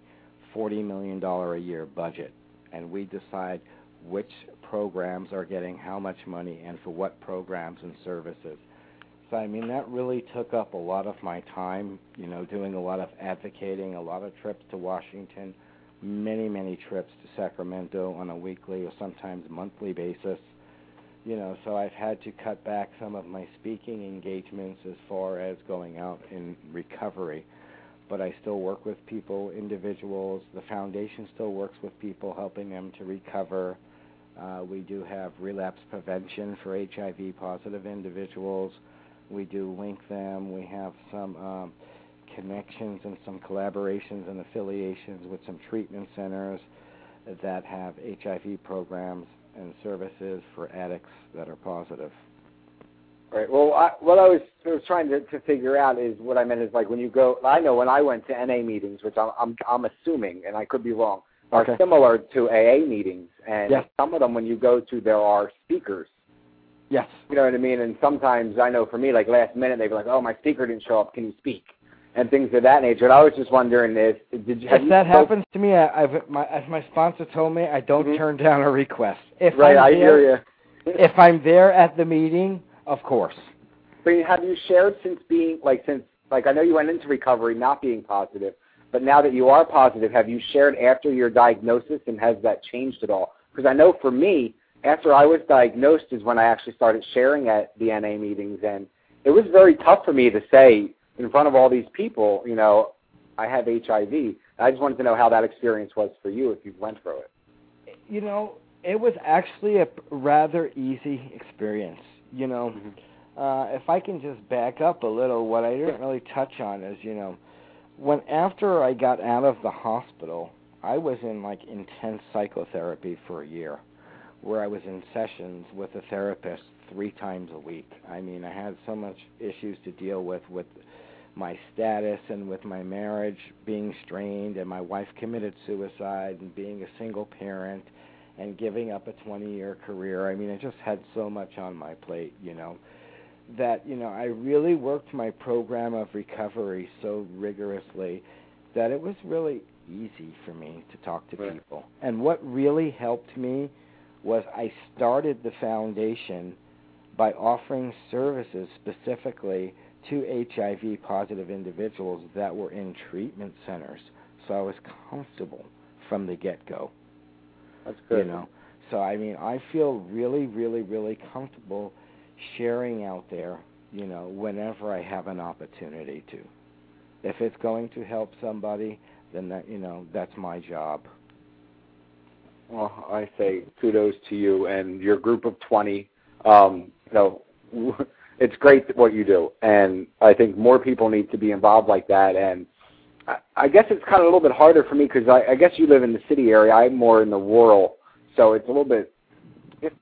$40 million a year budget, and we decide which programs are getting how much money and for what programs and services. So, I mean, that really took up a lot of my time, you know, doing a lot of advocating, a lot of trips to Washington, many, many trips to Sacramento on a weekly or sometimes monthly basis you know, so I've had to cut back some of my speaking engagements as far as going out in recovery. But I still work with people, individuals. The foundation still works with people, helping them to recover. Uh, we do have relapse prevention for HIV positive individuals. We do link them. We have some um, connections and some collaborations and affiliations with some treatment centers that have HIV programs and services for addicts that are positive. Right. Well, I, what I was, was trying to, to figure out is what I meant is like when you go. I know when I went to NA meetings, which I'm I'm, I'm assuming, and I could be wrong, are Okay. similar to AA meetings, and Yes. some of them when you go to there are speakers. Yes. You know what I mean? And sometimes I know for me, like last minute, they'd be like, "Oh, my speaker didn't show up. Can you speak?" And things of that nature. And I was just wondering if did you If that happens to me, I, I've my as my sponsor told me, I don't Mhm. turn down a request. If Right, I'm I there, hear you. If I'm there at the meeting, of course. But have you shared since being like since like I know you went into recovery not being positive, but now that you are positive, have you shared after your diagnosis and has that changed at all? Because I know for me, after I was diagnosed is when I actually started sharing at the NA meetings, and it was very tough for me to say in front of all these people, you know, I have HIV. I just wanted to know how that experience was for you if you went through it. You know, it was actually a rather easy experience. You know, uh, if I can just back up a little, what I didn't really touch on is, you know, when after I got out of the hospital, I was in like intense psychotherapy for a year, where I was in sessions with a therapist three times a week. I mean, I had so much issues to deal with with my status and with my marriage being strained, and my wife committed suicide, and being a single parent, and giving up a 20-year career. I mean, I just had so much on my plate, you know that you know I really worked my program of recovery so rigorously that it was really easy for me to talk to Right. people. And what really helped me was I started the foundation by offering services specifically to HIV positive individuals that were in treatment centers. So I was comfortable from the get-go That's good. you know so i mean i feel really really really comfortable sharing out there, you know, whenever I have an opportunity to. If it's going to help somebody, then that you know that's my job. Well, I say kudos to you and your group of 20. Um, you know, it's great what you do, and I think more people need to be involved like that. And I, I guess it's kind of a little bit harder for me because I, I guess you live in the city area. I'm more in the rural, so it's a little bit. It,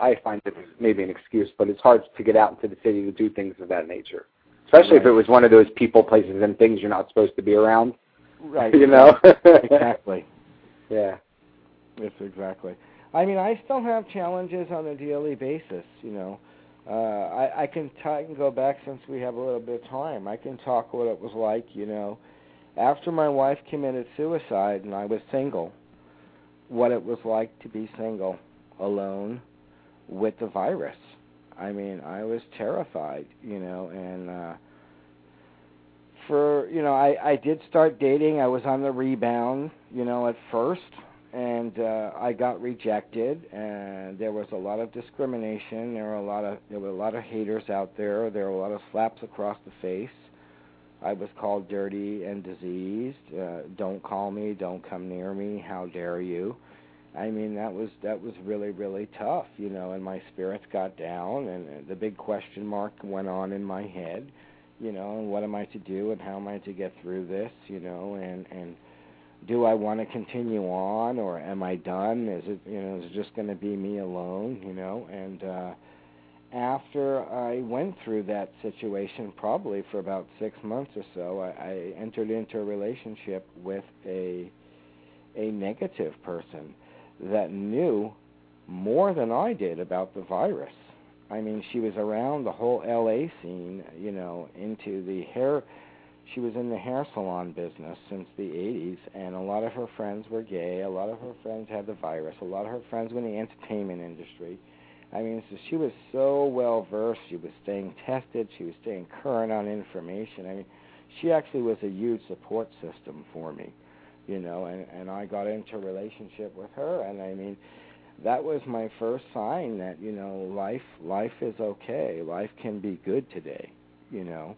I find it maybe an excuse, but it's hard to get out into the city to do things of that nature, especially right. if it was one of those people, places, and things you're not supposed to be around. Right. You know. exactly. Yeah. Yes, exactly. I mean, I still have challenges on a daily basis. You know, uh, I, I can t- I can go back since we have a little bit of time. I can talk what it was like. You know, after my wife committed suicide and I was single, what it was like to be single, alone, with the virus. I mean, I was terrified. You know, and. uh for you know I I did start dating. I was on the rebound, you know, at first, and uh, I got rejected. And there was a lot of discrimination. There were a lot of there were a lot of haters out there. There were a lot of slaps across the face. I was called dirty and diseased. Uh, don't call me. Don't come near me. How dare you? I mean that was that was really really tough, you know. And my spirits got down, and the big question mark went on in my head you know, and what am I to do and how am I to get through this, you know, and and do I want to continue on or am I done? Is it you know, is it just going to be me alone, you know? And uh after I went through that situation probably for about 6 months or so, I, I entered into a relationship with a a negative person that knew more than I did about the virus I mean, she was around the whole LA scene, you know, into the hair. She was in the hair salon business since the 80s, and a lot of her friends were gay. A lot of her friends had the virus. A lot of her friends were in the entertainment industry. I mean, so she was so well versed. She was staying tested. She was staying current on information. I mean, she actually was a huge support system for me, you know. And and I got into a relationship with her, and I mean, that was my first sign that you know life life is okay life can be good today you know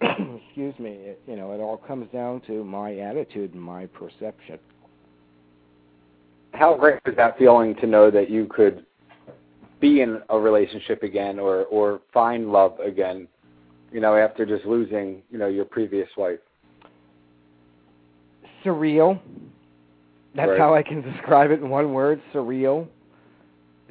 excuse me it, you know it all comes down to my attitude and my perception how great was that feeling to know that you could be in a relationship again or or find love again you know after just losing you know your previous wife surreal that's right. how I can describe it in one word: surreal.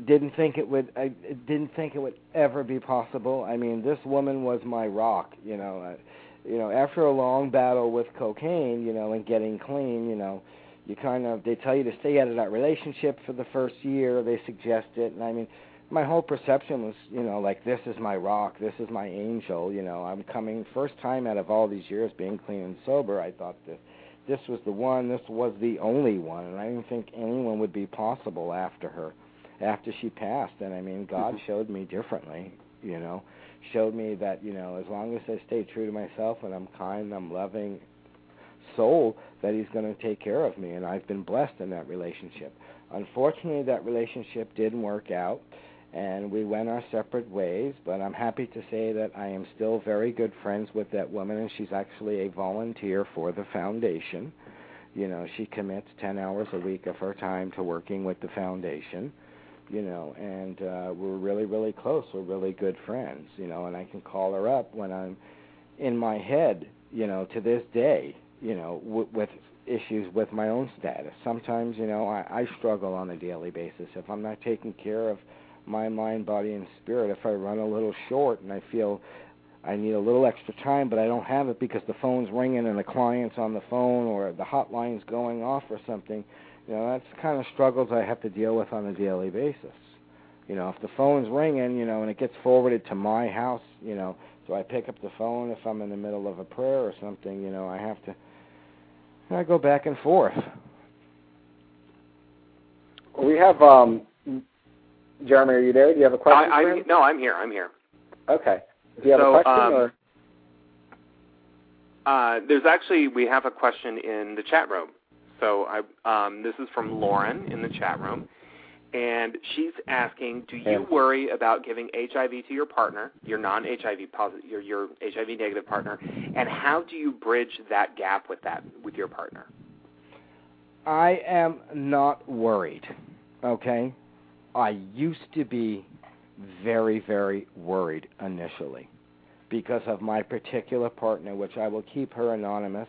Didn't think it would. I didn't think it would ever be possible. I mean, this woman was my rock. You know, uh, you know. After a long battle with cocaine, you know, and getting clean, you know, you kind of they tell you to stay out of that relationship for the first year. They suggest it, and I mean, my whole perception was, you know, like this is my rock, this is my angel. You know, I'm coming first time out of all these years being clean and sober. I thought this this was the one, this was the only one, and I didn't think anyone would be possible after her, after she passed. And I mean, God mm-hmm. showed me differently, you know, showed me that you know, as long as I stay true to myself and I'm kind, I'm loving soul, that He's going to take care of me, and I've been blessed in that relationship. Unfortunately, that relationship didn't work out and we went our separate ways. But I'm happy to say that I am still very good friends with that woman, and she's actually a volunteer for the foundation. You know, she commits 10 hours a week of her time to working with the foundation. You know, and uh, we're really, really close. We're really good friends. You know, and I can call her up when I'm in my head. You know, to this day. You know, w- with issues with my own status. Sometimes, you know, I, I struggle on a daily basis if I'm not taking care of my mind, body, and spirit. If I run a little short and I feel I need a little extra time, but I don't have it because the phone's ringing and the client's on the phone or the hotline's going off or something, you know, that's the kind of struggles I have to deal with on a daily basis. You know, if the phone's ringing, you know, and it gets forwarded to my house, you know, so I pick up the phone if I'm in the middle of a prayer or something, you know, I have to I go back and forth. We have um Jeremy, are you there? Do you have a question? I, I'm, no, I'm here. I'm here. Okay. Do you have so, a question? Um, or? Uh, there's actually we have a question in the chat room. So I, um, this is from Lauren in the chat room, and she's asking, do you worry about giving HIV to your partner, your non-HIV positive, your your HIV negative partner, and how do you bridge that gap with that with your partner? I am not worried. Okay, I used to be very very worried initially because of my particular partner, which I will keep her anonymous.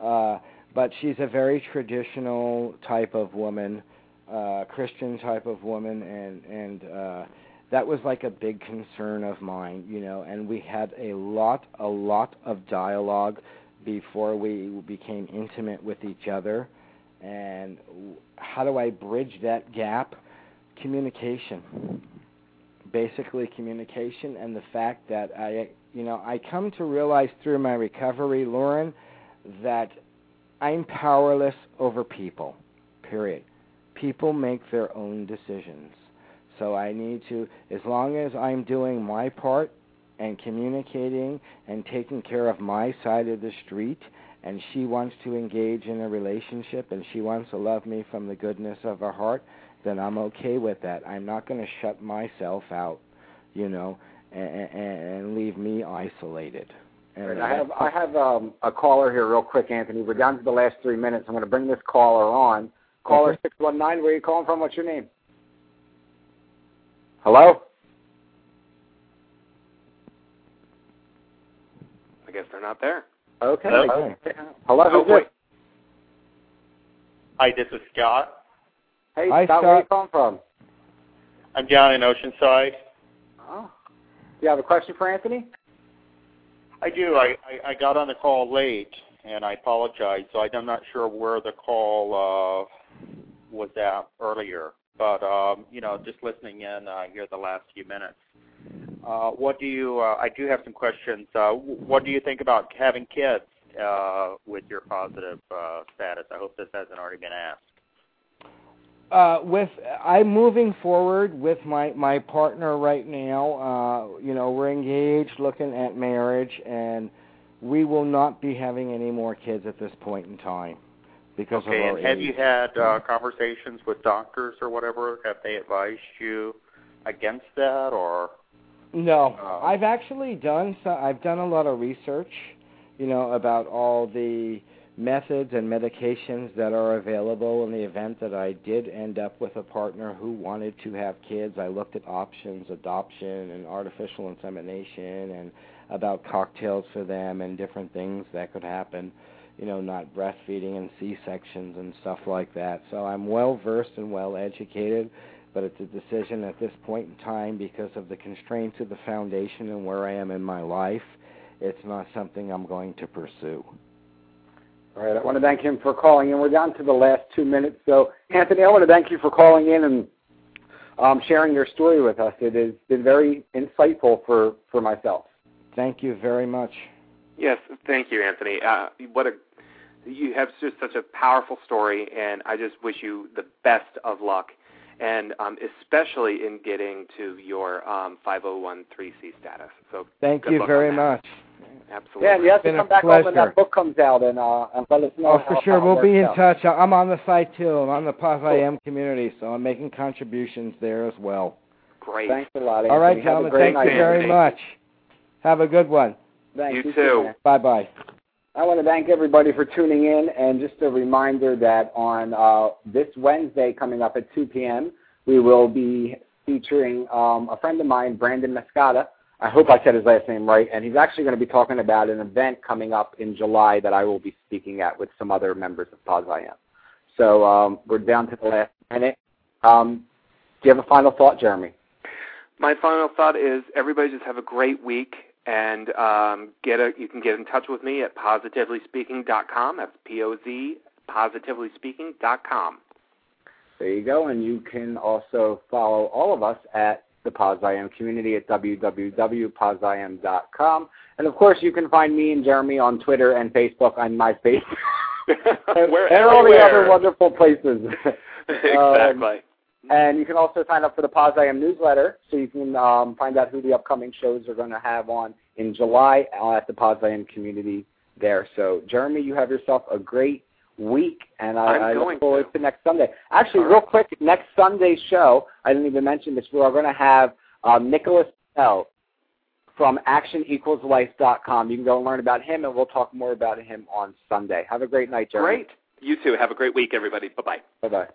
Uh, but she's a very traditional type of woman uh, Christian type of woman, and and uh, that was like a big concern of mine, you know. And we had a lot, a lot of dialogue before we became intimate with each other. And how do I bridge that gap? Communication, basically communication, and the fact that I, you know, I come to realize through my recovery, Lauren, that I'm powerless over people. Period people make their own decisions. So I need to, as long as I'm doing my part and communicating and taking care of my side of the street, and she wants to engage in a relationship and she wants to love me from the goodness of her heart, then I'm okay with that. I'm not going to shut myself out, you know, and, and leave me isolated. And I have I have um, a caller here, real quick, Anthony. We're down to the last three minutes. I'm going to bring this caller on. Caller 619, where are you calling from? What's your name? Hello? I guess they're not there. Okay. Hello? Hello, oh, who's? Hi, this is Scott. Hey, Hi, Scott, Scott. where are you calling from? I'm down in Oceanside. Oh. Do you have a question for Anthony? I do. I, I, I got on the call late, and I apologize. So I'm not sure where the call uh, was at earlier. But um, you know, just listening in uh, here the last few minutes. Uh, what do you? Uh, I do have some questions. Uh, what do you think about having kids uh, with your positive uh, status? I hope this hasn't already been asked. Uh, with I'm moving forward with my my partner right now. Uh, you know, we're engaged, looking at marriage, and we will not be having any more kids at this point in time because okay, of our and have age. you had uh, conversations with doctors or whatever? Have they advised you against that, or? No, Uh, I've actually done. So, I've done a lot of research, you know, about all the methods and medications that are available in the event that I did end up with a partner who wanted to have kids. I looked at options, adoption, and artificial insemination, and about cocktails for them and different things that could happen you know, not breastfeeding and C-sections and stuff like that. So I'm well versed and well educated, but it's a decision at this point in time because of the constraints of the foundation and where I am in my life. It's not something I'm going to pursue. All right, I want to thank him for calling in. We're down to the last two minutes. So, Anthony, I want to thank you for calling in and um, sharing your story with us. It has been very insightful for, for myself. Thank you very much. Yes, thank you, Anthony. Uh, what a you have just such a powerful story, and I just wish you the best of luck, and um, especially in getting to your um, 5013C status. So thank good you luck very on that. much. Absolutely. Yeah, and you have to Been a come back up when that book comes out and, uh, and let us know. Oh, how- for sure. how We'll be in out. touch. I'm on the site too. I'm on the POZIAM community, so I'm making contributions there as well. Great. Thanks a lot. Anthony. All right, gentlemen. great Thank night. you very much. Have a good one. Thanks. You You too. man. Bye bye. I want to thank everybody for tuning in, and just a reminder that on uh, this Wednesday coming up at 2 p.m., we will be featuring um, a friend of mine, Brandon Mascata. I hope I said his last name right, and he's actually going to be talking about an event coming up in July that I will be speaking at with some other members of POZIAM. So um, we're down to the last minute. Um, do you have a final thought, Jeremy? My final thought is everybody just have a great week and um, get a. You can get in touch with me at positivelyspeaking.com. That's p o z positivelyspeaking.com. There you go, and you can also follow all of us at the POZ community at www.poziam.com. And of course, you can find me and Jeremy on Twitter and Facebook and MySpace. and, and all the other wonderful places. exactly. and you can also sign up for the POZIAM newsletter so you can um, find out who the upcoming shows are going to have on in July at the POZIAM community there. So, Jeremy, you have yourself a great week, and I, going look forward to. to next Sunday. Actually, All real quick, next Sunday's show, I didn't even mention this. We are going to have um, Nicholas Bell from ActionEqualsLife.com. You can go and learn about him, and we'll talk more about him on Sunday. Have a great night, Jeremy. Great. You too. Have a great week, everybody. Bye bye. Bye bye.